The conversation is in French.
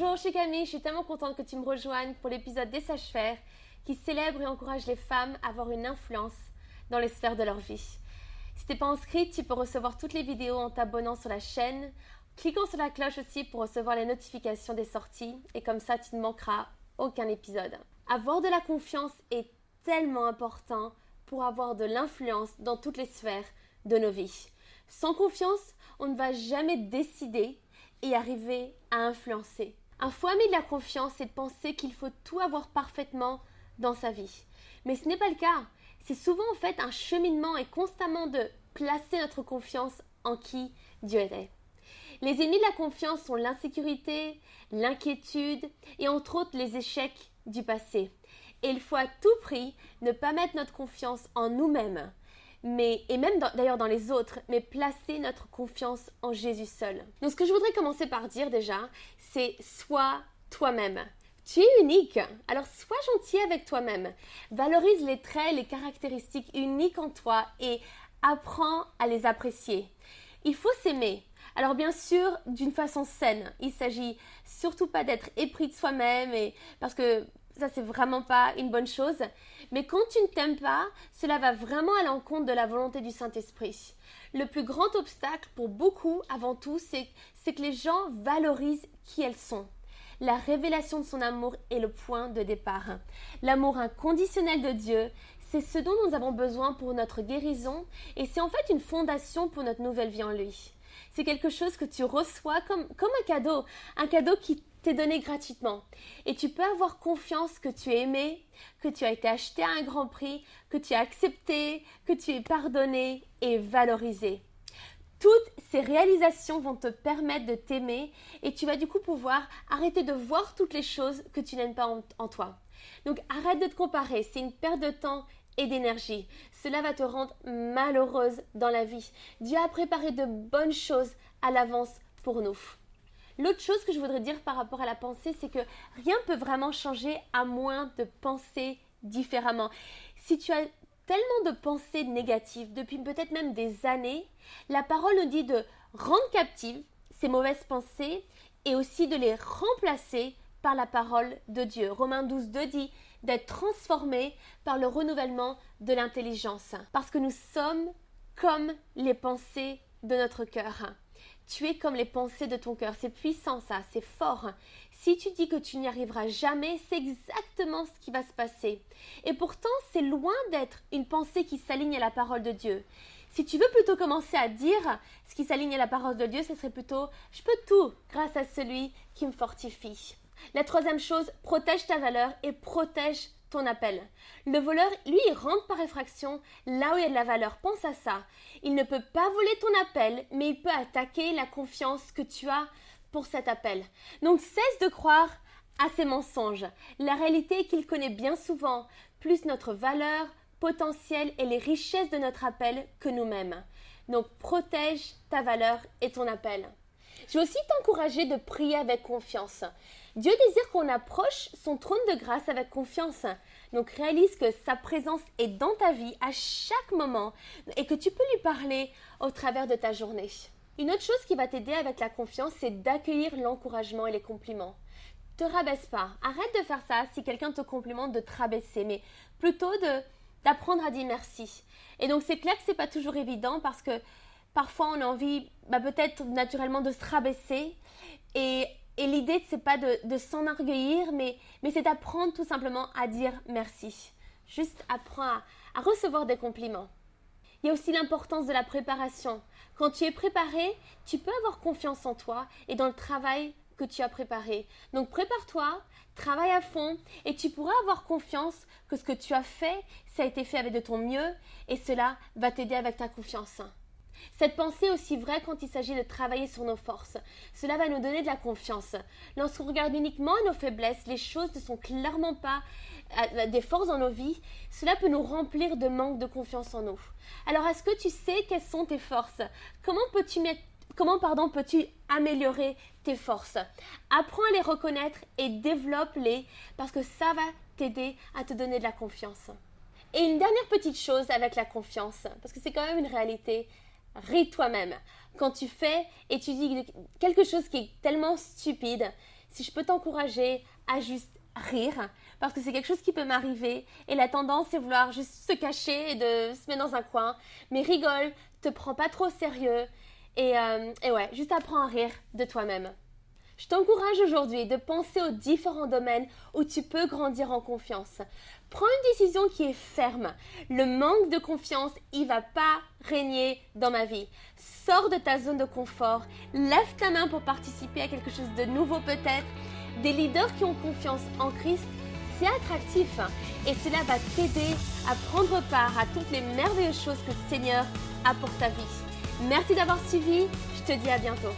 Bonjour, je suis Camille, je suis tellement contente que tu me rejoignes pour l'épisode des sages-faire qui célèbre et encourage les femmes à avoir une influence dans les sphères de leur vie. Si t'es pas inscrite, tu peux recevoir toutes les vidéos en t'abonnant sur la chaîne, cliquant sur la cloche aussi pour recevoir les notifications des sorties et comme ça tu ne manqueras aucun épisode. Avoir de la confiance est tellement important pour avoir de l'influence dans toutes les sphères de nos vies. Sans confiance, on ne va jamais décider et arriver à influencer. Un faux ami de la confiance, c'est de penser qu'il faut tout avoir parfaitement dans sa vie. Mais ce n'est pas le cas. C'est souvent en fait un cheminement et constamment de placer notre confiance en qui Dieu est. Les ennemis de la confiance sont l'insécurité, l'inquiétude et entre autres les échecs du passé. Et il faut à tout prix ne pas mettre notre confiance en nous-mêmes, mais, et même d'ailleurs dans les autres, mais placer notre confiance en Jésus seul. Donc ce que je voudrais commencer par dire déjà, c'est sois toi-même. Tu es unique, alors sois gentil avec toi-même. Valorise les traits, les caractéristiques uniques en toi et apprends à les apprécier. Il faut s'aimer. Alors bien sûr, d'une façon saine. Il s'agit surtout pas d'être épris de soi-même et parce que ça c'est vraiment pas une bonne chose. Mais quand tu ne t'aimes pas, cela va vraiment à l'encontre de la volonté du Saint-Esprit. Le plus grand obstacle pour beaucoup, avant tout, c'est que les gens valorisent qui elles sont. La révélation de son amour est le point de départ. L'amour inconditionnel de Dieu, c'est ce dont nous avons besoin pour notre guérison et c'est en fait une fondation pour notre nouvelle vie en lui. C'est quelque chose que tu reçois comme, comme un cadeau, un cadeau qui t'est donné gratuitement. Et tu peux avoir confiance que tu es aimé, que tu as été acheté à un grand prix, que tu es accepté, que tu es pardonné et valorisé. Toutes ces réalisations vont te permettre de t'aimer et tu vas du coup pouvoir arrêter de voir toutes les choses que tu n'aimes pas en, en toi. Donc arrête de te comparer, c'est une perte de temps et d'énergie. Cela va te rendre malheureuse dans la vie. Dieu a préparé de bonnes choses à l'avance pour nous. L'autre chose que je voudrais dire par rapport à la pensée, c'est que rien ne peut vraiment changer à moins de penser différemment. Si tu as tellement de pensées négatives depuis peut-être même des années, la parole nous dit de rendre captives ces mauvaises pensées et aussi de les remplacer par la parole de Dieu. Romains 12, 2 dit d'être transformé par le renouvellement de l'intelligence. Parce que nous sommes comme les pensées de notre cœur. Tu es comme les pensées de ton cœur. C'est puissant ça, c'est fort. Si tu dis que tu n'y arriveras jamais, c'est exactement ce qui va se passer. Et pourtant, c'est loin d'être une pensée qui s'aligne à la parole de Dieu. Si tu veux plutôt commencer à dire ce qui s'aligne à la parole de Dieu, ce serait plutôt je peux tout grâce à celui qui me fortifie. La troisième chose, protège ta valeur et protège ton appel. Le voleur, lui, il rentre par effraction là où il y a de la valeur. Pense à ça. Il ne peut pas voler ton appel, mais il peut attaquer la confiance que tu as pour cet appel. Donc cesse de croire à ces mensonges. La réalité est qu'il connaît bien souvent plus notre valeur, potentiel et les richesses de notre appel que nous-mêmes. Donc protège ta valeur et ton appel. Je veux aussi t'encourager de prier avec confiance. Dieu désire qu'on approche son trône de grâce avec confiance. Donc réalise que sa présence est dans ta vie à chaque moment et que tu peux lui parler au travers de ta journée. Une autre chose qui va t'aider avec la confiance, c'est d'accueillir l'encouragement et les compliments. Te rabaisse pas. Arrête de faire ça si quelqu'un te complimente de te rabaisser, mais plutôt de d'apprendre à dire merci. Et donc c'est clair que c'est pas toujours évident parce que parfois on a envie bah, peut-être naturellement de se rabaisser et et l'idée, c'est pas de, de s'enorgueillir, mais, mais c'est d'apprendre tout simplement à dire merci. Juste apprends à, recevoir des compliments. Il y a aussi l'importance de la préparation. Quand tu es préparé, tu peux avoir confiance en toi et dans le travail que tu as préparé. Donc prépare-toi, travaille à fond et tu pourras avoir confiance que ce que tu as fait, ça a été fait avec de ton mieux et cela va t'aider avec ta confiance. Cette pensée est aussi vraie quand il s'agit de travailler sur nos forces. Cela va nous donner de la confiance. Lorsqu'on regarde uniquement nos faiblesses, les choses ne sont clairement pas euh, des forces dans nos vies, cela peut nous remplir de manque de confiance en nous. Alors est-ce que tu sais quelles sont tes forces? Comment peux-tu Comment pardon, peux-tu améliorer tes forces? Apprends à les reconnaître et développe-les parce que ça va t'aider à te donner de la confiance. Et une dernière petite chose avec la confiance, parce que c'est quand même une réalité, ris toi-même. Quand tu fais et tu dis quelque chose qui est tellement stupide, si je peux t'encourager à juste rire, parce que c'est quelque chose qui peut m'arriver, et la tendance c'est vouloir juste se cacher et de se mettre dans un coin, mais rigole, te prends pas trop au sérieux, et, euh, et ouais, juste apprends à rire de toi-même. Je t'encourage aujourd'hui de penser aux différents domaines où tu peux grandir en confiance. Prends une décision qui est ferme. Le manque de confiance, il va pas régner dans ma vie. Sors de ta zone de confort. Lève ta main pour participer à quelque chose de nouveau peut-être. Des leaders qui ont confiance en Christ, c'est attractif et cela va t'aider à prendre part à toutes les merveilleuses choses que le Seigneur a pour ta vie. Merci d'avoir suivi. Je te dis à bientôt.